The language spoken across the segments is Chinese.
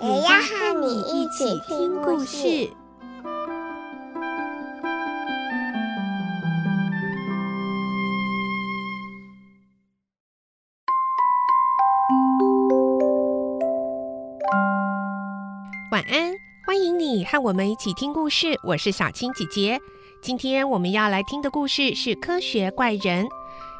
也要和你一起听故事。晚安，欢迎你和我们一起听故事。我是小青姐姐。今天我们要来听的故事是《科学怪人》。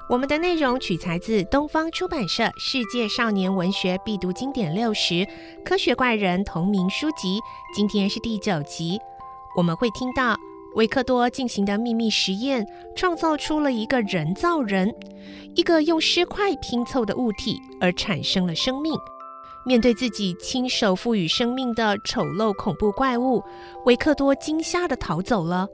我们的内容取材自东方出版社《世界少年文学必读经典六十》《科学怪人》同名书籍。今天是第九集，我们会听到维克多进行的秘密实验，创造出了一个人造人，一个用尸块拼凑的物体，而产生了生命。面对自己亲手赋予生命的丑陋恐怖怪物，维克多惊吓地逃走了。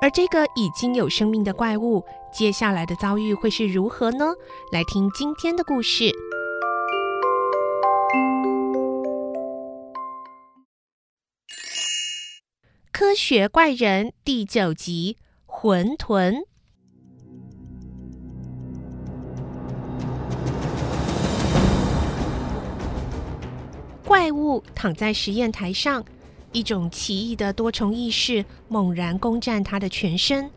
而这个已经有生命的怪物，接下来的遭遇会是如何呢？来听今天的故事，《科学怪人》第九集《混沌》。怪物躺在实验台上，一种奇异的多重意识猛然攻占他的全身。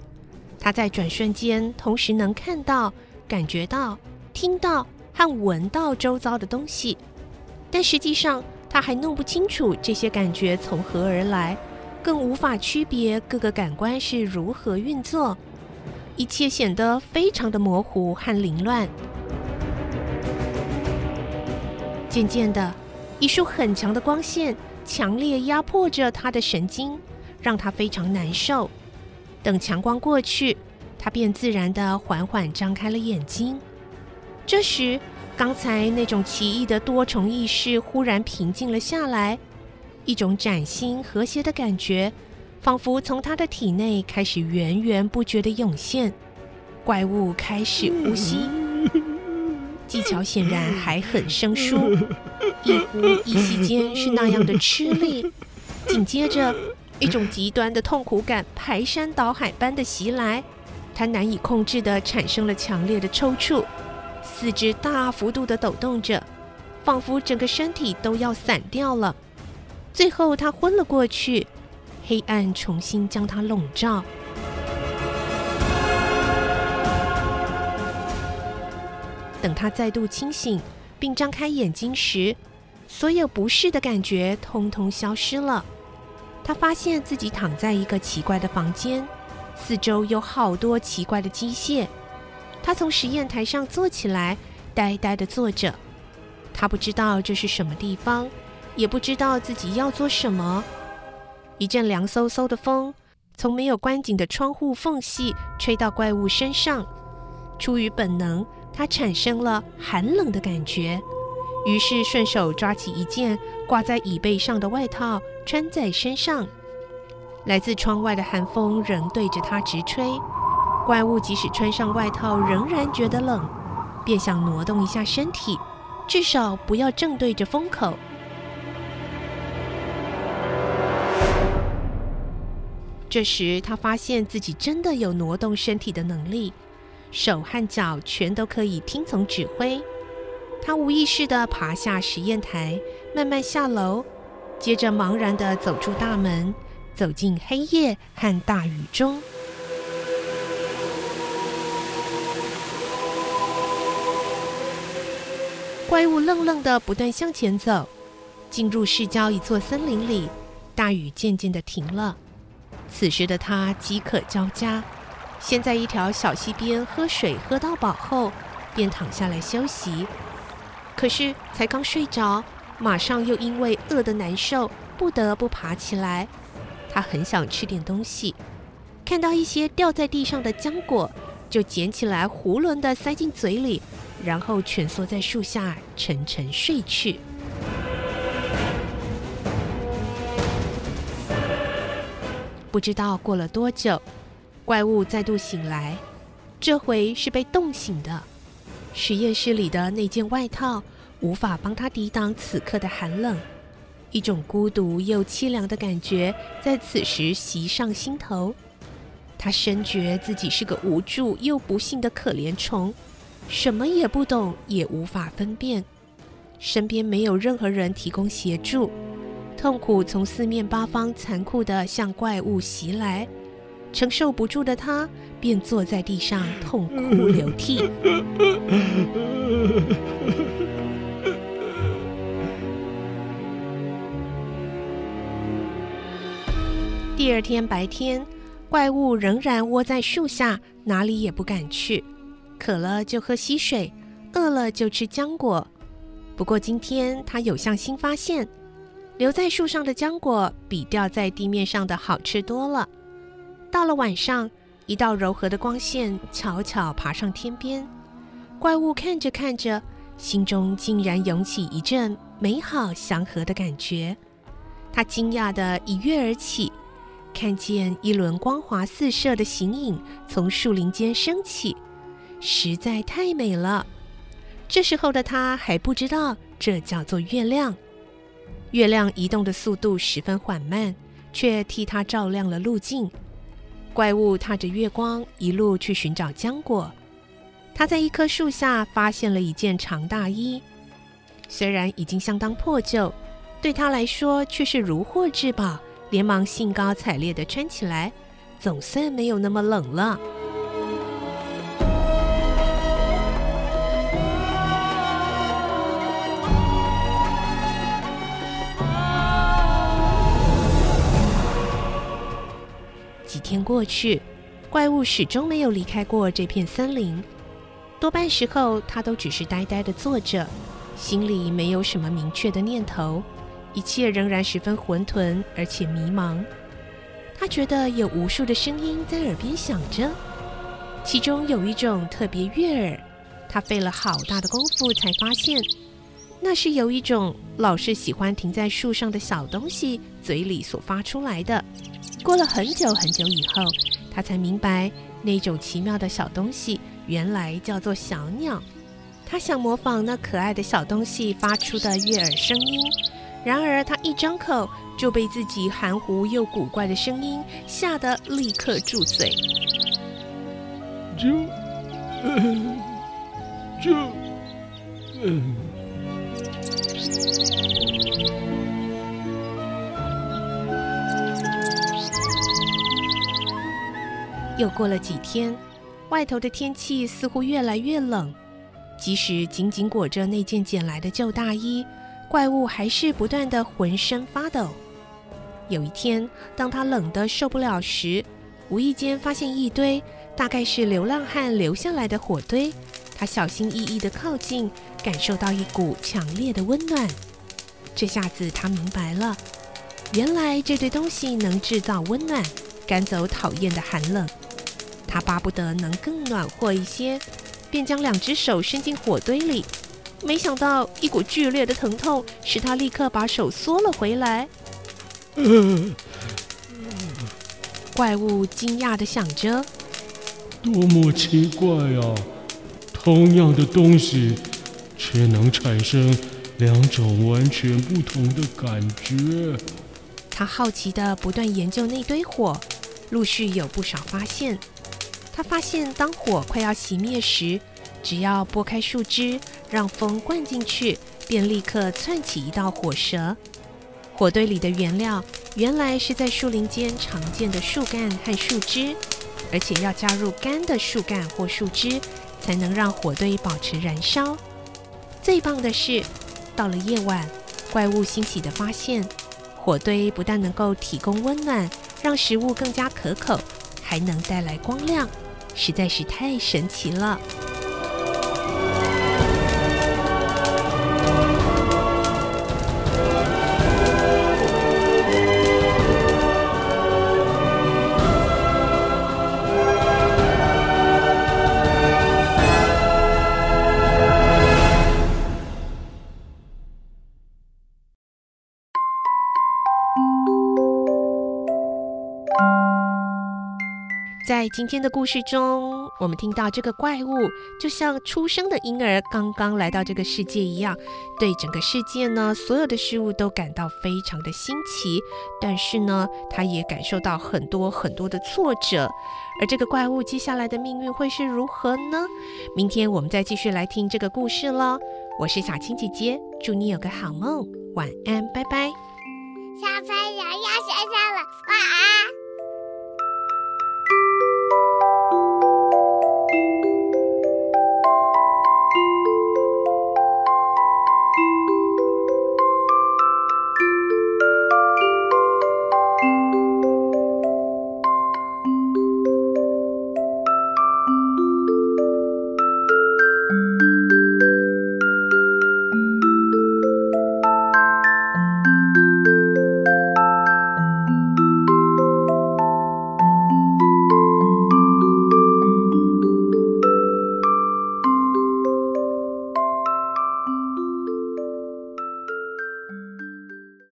他在转瞬间同时能看到、感觉到、听到和闻到周遭的东西，但实际上他还弄不清楚这些感觉从何而来，更无法区别各个感官是如何运作，一切显得非常的模糊和凌乱。渐渐的。一束很强的光线强烈压迫着他的神经，让他非常难受。等强光过去，他便自然地缓缓张开了眼睛。这时，刚才那种奇异的多重意识忽然平静了下来，一种崭新和谐的感觉，仿佛从他的体内开始源源不绝地涌现。怪物开始呼吸。技巧显然还很生疏，一呼一吸间是那样的吃力，紧接着一种极端的痛苦感排山倒海般的袭来，他难以控制的产生了强烈的抽搐，四肢大幅度的抖动着，仿佛整个身体都要散掉了，最后他昏了过去，黑暗重新将他笼罩。等他再度清醒，并张开眼睛时，所有不适的感觉通通消失了。他发现自己躺在一个奇怪的房间，四周有好多奇怪的机械。他从实验台上坐起来，呆呆地坐着。他不知道这是什么地方，也不知道自己要做什么。一阵凉飕飕的风从没有关紧的窗户缝隙吹到怪物身上，出于本能。他产生了寒冷的感觉，于是顺手抓起一件挂在椅背上的外套穿在身上。来自窗外的寒风仍对着他直吹，怪物即使穿上外套仍然觉得冷，便想挪动一下身体，至少不要正对着风口。这时他发现自己真的有挪动身体的能力。手和脚全都可以听从指挥。他无意识地爬下实验台，慢慢下楼，接着茫然地走出大门，走进黑夜和大雨中。怪物愣愣地不断向前走，进入市郊一座森林里。大雨渐渐地停了。此时的他饥渴交加。先在一条小溪边喝水，喝到饱后，便躺下来休息。可是才刚睡着，马上又因为饿得难受，不得不爬起来。他很想吃点东西，看到一些掉在地上的浆果，就捡起来，囫囵地塞进嘴里，然后蜷缩在树下沉沉睡去。不知道过了多久，怪物再度醒来，这回是被冻醒的。实验室里的那件外套无法帮他抵挡此刻的寒冷，一种孤独又凄凉的感觉在此时袭上心头。他深觉自己是个无助又不幸的可怜虫，什么也不懂，也无法分辨，身边没有任何人提供协助，痛苦从四面八方残酷地向怪物袭来，承受不住的他便坐在地上 痛哭流涕。第二天白天。怪物仍然窝在树下，哪里也不敢去。渴了就喝溪水，饿了就吃浆果。不过今天他有项新发现：留在树上的浆果比掉在地面上的好吃多了。到了晚上，一道柔和的光线悄悄爬上天边。怪物看着看着，心中竟然涌起一阵美好祥和的感觉。他惊讶地一跃而起。看见一轮光华四射的形影从树林间升起，实在太美了。这时候的他还不知道这叫做月亮。月亮移动的速度十分缓慢，却替他照亮了路径。怪物踏着月光一路去寻找浆果。他在一棵树下发现了一件长大衣，虽然已经相当破旧，对他来说却是如获至宝。连忙兴高采烈地穿起来，总算没有那么冷了。天过去，怪物始终没有离开过这片森林，多半时候他都只是呆呆地坐着，心里没有什么明确的念头。一切仍然十分混沌，而且迷茫。他觉得有无数的声音在耳边响着，其中有一种特别悦耳。他费了好大的功夫才发现，那是由一种老是喜欢停在树上的小东西嘴里所发出来的。过了很久很久以后，他才明白，那种奇妙的小东西原来叫做小鸟。他想模仿那可爱的小东西发出的悦耳声音。然而，他一张口就被自己含糊又古怪的声音吓得立刻住嘴。就，就，嗯。又过了几天，外头的天气似乎越来越冷，即使紧紧裹着那件捡来的旧大衣。怪物还是不断地浑身发抖。有一天，当他冷得受不了时，无意间发现一堆大概是流浪汉留下来的火堆。他小心翼翼地靠近，感受到一股强烈的温暖。这下子他明白了，原来这堆东西能制造温暖，赶走讨厌的寒冷。他巴不得能更暖和一些，便将两只手伸进火堆里。没想到，一股剧烈的疼痛使他立刻把手缩了回来。怪物惊讶地想着：“多么奇怪啊！同样的东西，却能产生两种完全不同的感觉。”他好奇地不断研究那堆火，陆续有不少发现。他发现，当火快要熄灭时，只要拨开树枝，让风灌进去，便立刻窜起一道火舌。火堆里的原料原来是在树林间常见的树干和树枝，而且要加入干的树干或树枝，才能让火堆保持燃烧。最棒的是，到了夜晚，怪物欣喜地发现，火堆不但能够提供温暖，让食物更加可口，还能带来光亮，实在是太神奇了。在今天的故事中，我们听到这个怪物就像出生的婴儿刚刚来到这个世界一样，对整个世界呢，所有的事物都感到非常的新奇。但是呢，他也感受到很多很多的挫折。而这个怪物接下来的命运会是如何呢？明天我们再继续来听这个故事喽。我是小青姐姐，祝你有个好梦，晚安，拜拜。小朋友要睡觉了，晚安。